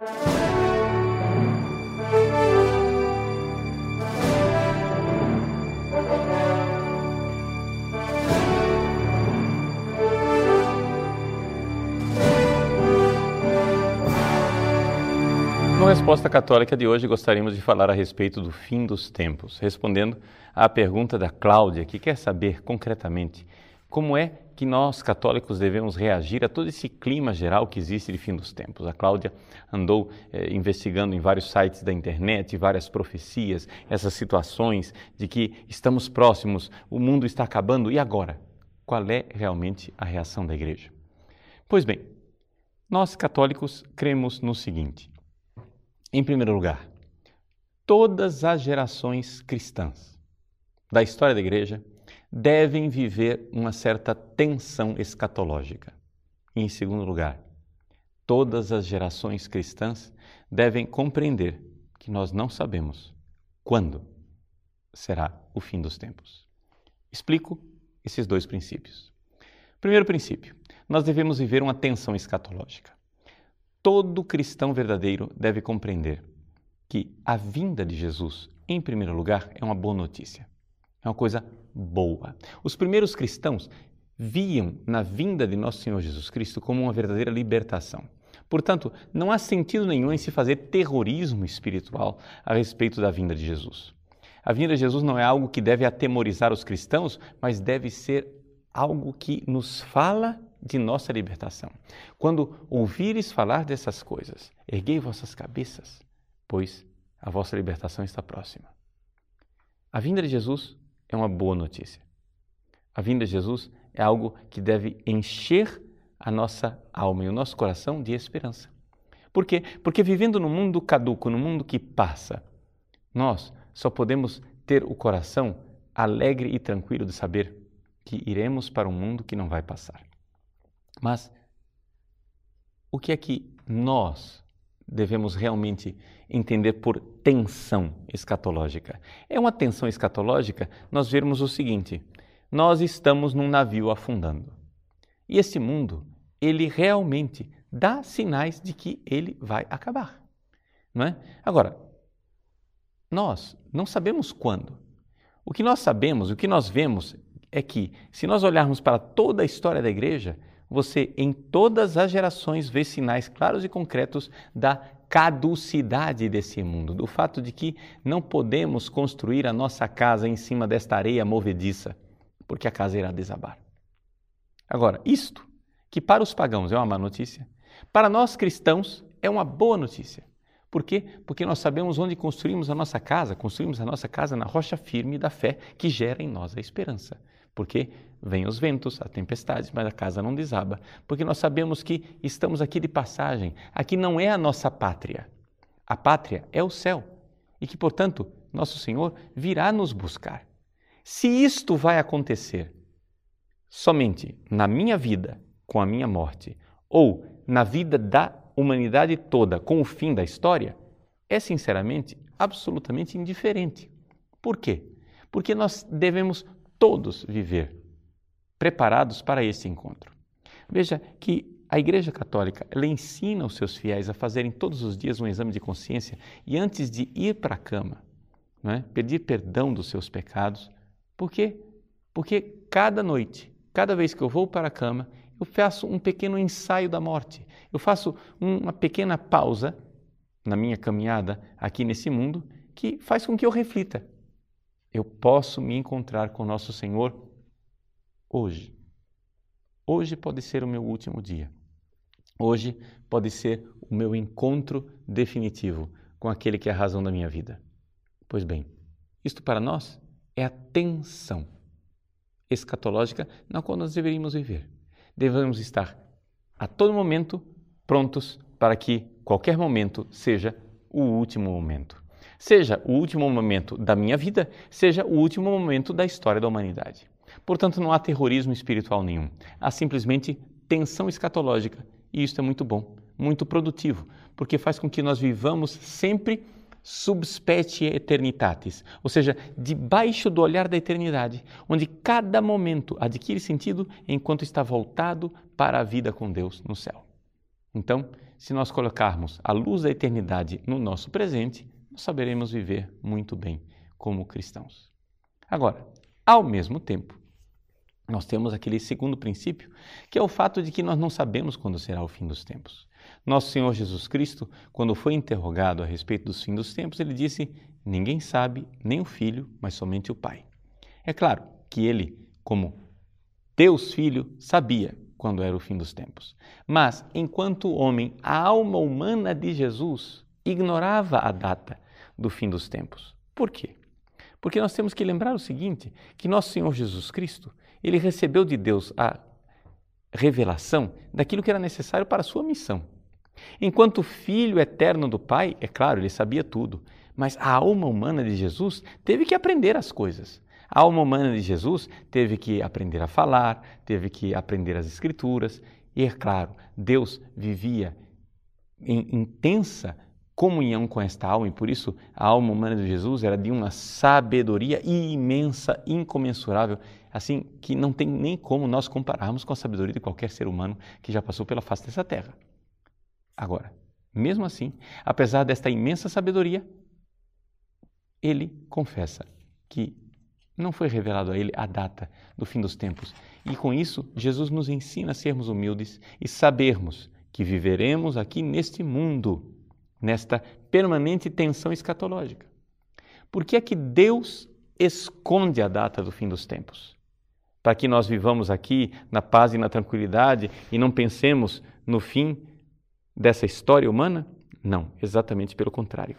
No Resposta Católica de hoje, gostaríamos de falar a respeito do fim dos tempos, respondendo à pergunta da Cláudia, que quer saber concretamente como é que nós católicos devemos reagir a todo esse clima geral que existe de fim dos tempos. A Cláudia andou eh, investigando em vários sites da internet, várias profecias, essas situações de que estamos próximos, o mundo está acabando e agora? Qual é realmente a reação da igreja? Pois bem, nós católicos cremos no seguinte: em primeiro lugar, todas as gerações cristãs da história da igreja devem viver uma certa tensão escatológica. E, em segundo lugar, todas as gerações cristãs devem compreender que nós não sabemos quando será o fim dos tempos. Explico esses dois princípios. Primeiro princípio, nós devemos viver uma tensão escatológica todo cristão verdadeiro deve compreender que a vinda de Jesus, em primeiro lugar, é uma boa notícia. É uma coisa boa. Os primeiros cristãos viam na vinda de nosso Senhor Jesus Cristo como uma verdadeira libertação. Portanto, não há sentido nenhum em se fazer terrorismo espiritual a respeito da vinda de Jesus. A vinda de Jesus não é algo que deve atemorizar os cristãos, mas deve ser algo que nos fala de nossa libertação. Quando ouvires falar dessas coisas, erguei vossas cabeças, pois a vossa libertação está próxima. A vinda de Jesus é uma boa notícia. A vinda de Jesus é algo que deve encher a nossa alma e o nosso coração de esperança. Por quê? Porque vivendo no mundo caduco, no mundo que passa, nós só podemos ter o coração alegre e tranquilo de saber que iremos para um mundo que não vai passar. Mas o que é que nós devemos realmente entender por tensão escatológica? É uma tensão escatológica nós vermos o seguinte: nós estamos num navio afundando. E esse mundo, ele realmente dá sinais de que ele vai acabar. Não é? Agora, nós não sabemos quando. O que nós sabemos, o que nós vemos é que, se nós olharmos para toda a história da igreja, você em todas as gerações vê sinais claros e concretos da caducidade desse mundo, do fato de que não podemos construir a nossa casa em cima desta areia movediça, porque a casa irá desabar. Agora, isto, que para os pagãos é uma má notícia, para nós cristãos é uma boa notícia. Por quê? Porque nós sabemos onde construímos a nossa casa, construímos a nossa casa na rocha firme da fé que gera em nós a esperança. Porque vêm os ventos, a tempestade, mas a casa não desaba. Porque nós sabemos que estamos aqui de passagem. Aqui não é a nossa pátria. A pátria é o céu. E que, portanto, nosso Senhor virá nos buscar. Se isto vai acontecer somente na minha vida, com a minha morte, ou na vida da humanidade toda, com o fim da história, é sinceramente absolutamente indiferente. Por quê? Porque nós devemos todos viver preparados para esse encontro. Veja que a Igreja Católica ela ensina os seus fiéis a fazerem todos os dias um exame de consciência e antes de ir para a cama, é? pedir perdão dos seus pecados. Por quê? Porque cada noite, cada vez que eu vou para a cama, eu faço um pequeno ensaio da morte. Eu faço uma pequena pausa na minha caminhada aqui nesse mundo que faz com que eu reflita eu posso me encontrar com Nosso Senhor hoje. Hoje pode ser o meu último dia. Hoje pode ser o meu encontro definitivo com aquele que é a razão da minha vida. Pois bem, isto para nós é a tensão escatológica na qual nós deveríamos viver. Devemos estar a todo momento prontos para que qualquer momento seja o último momento seja o último momento da minha vida, seja o último momento da história da humanidade. Portanto, não há terrorismo espiritual nenhum, há simplesmente tensão escatológica, e isso é muito bom, muito produtivo, porque faz com que nós vivamos sempre subspecie eternitatis, ou seja, debaixo do olhar da eternidade, onde cada momento adquire sentido enquanto está voltado para a vida com Deus no céu. Então, se nós colocarmos a luz da eternidade no nosso presente, saberemos viver muito bem como cristãos. Agora, ao mesmo tempo, nós temos aquele segundo princípio, que é o fato de que nós não sabemos quando será o fim dos tempos. Nosso Senhor Jesus Cristo, quando foi interrogado a respeito dos fins dos tempos, ele disse: Ninguém sabe, nem o Filho, mas somente o Pai. É claro que ele, como Deus Filho, sabia quando era o fim dos tempos. Mas, enquanto homem, a alma humana de Jesus ignorava a data do fim dos tempos. Por quê? Porque nós temos que lembrar o seguinte, que nosso Senhor Jesus Cristo, ele recebeu de Deus a revelação daquilo que era necessário para a sua missão. Enquanto filho eterno do Pai, é claro, ele sabia tudo, mas a alma humana de Jesus teve que aprender as coisas. A alma humana de Jesus teve que aprender a falar, teve que aprender as Escrituras, e é claro, Deus vivia em intensa comunhão com esta alma e por isso a alma humana de Jesus era de uma sabedoria imensa, incomensurável, assim que não tem nem como nós compararmos com a sabedoria de qualquer ser humano que já passou pela face dessa terra. Agora, mesmo assim, apesar desta imensa sabedoria, ele confessa que não foi revelado a ele a data do fim dos tempos. E com isso, Jesus nos ensina a sermos humildes e sabermos que viveremos aqui neste mundo nesta permanente tensão escatológica. Por que é que Deus esconde a data do fim dos tempos? Para que nós vivamos aqui na paz e na tranquilidade e não pensemos no fim dessa história humana? Não, exatamente pelo contrário.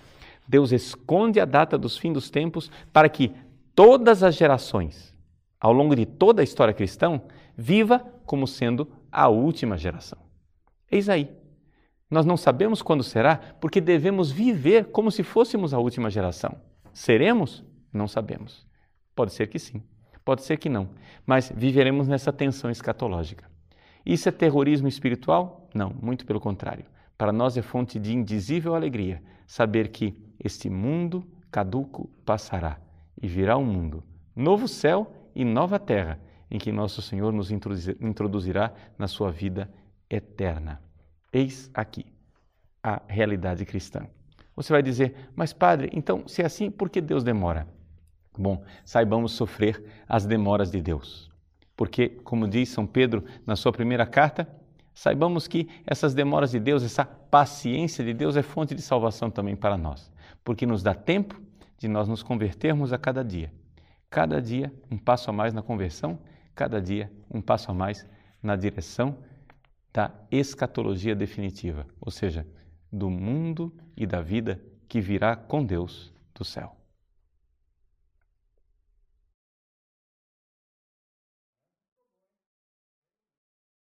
Deus esconde a data dos fins dos tempos para que todas as gerações, ao longo de toda a história cristã, viva como sendo a última geração. Eis aí nós não sabemos quando será, porque devemos viver como se fôssemos a última geração. Seremos? Não sabemos. Pode ser que sim, pode ser que não, mas viveremos nessa tensão escatológica. Isso é terrorismo espiritual? Não, muito pelo contrário. Para nós é fonte de indizível alegria saber que este mundo caduco passará e virá um mundo, novo céu e nova terra, em que nosso Senhor nos introduzirá na sua vida eterna. Eis aqui a realidade cristã. Você vai dizer, mas padre, então se é assim, por que Deus demora? Bom, saibamos sofrer as demoras de Deus. Porque, como diz São Pedro na sua primeira carta, saibamos que essas demoras de Deus, essa paciência de Deus é fonte de salvação também para nós, porque nos dá tempo de nós nos convertermos a cada dia. Cada dia um passo a mais na conversão, cada dia um passo a mais na direção da escatologia definitiva, ou seja, do mundo e da vida que virá com Deus do céu.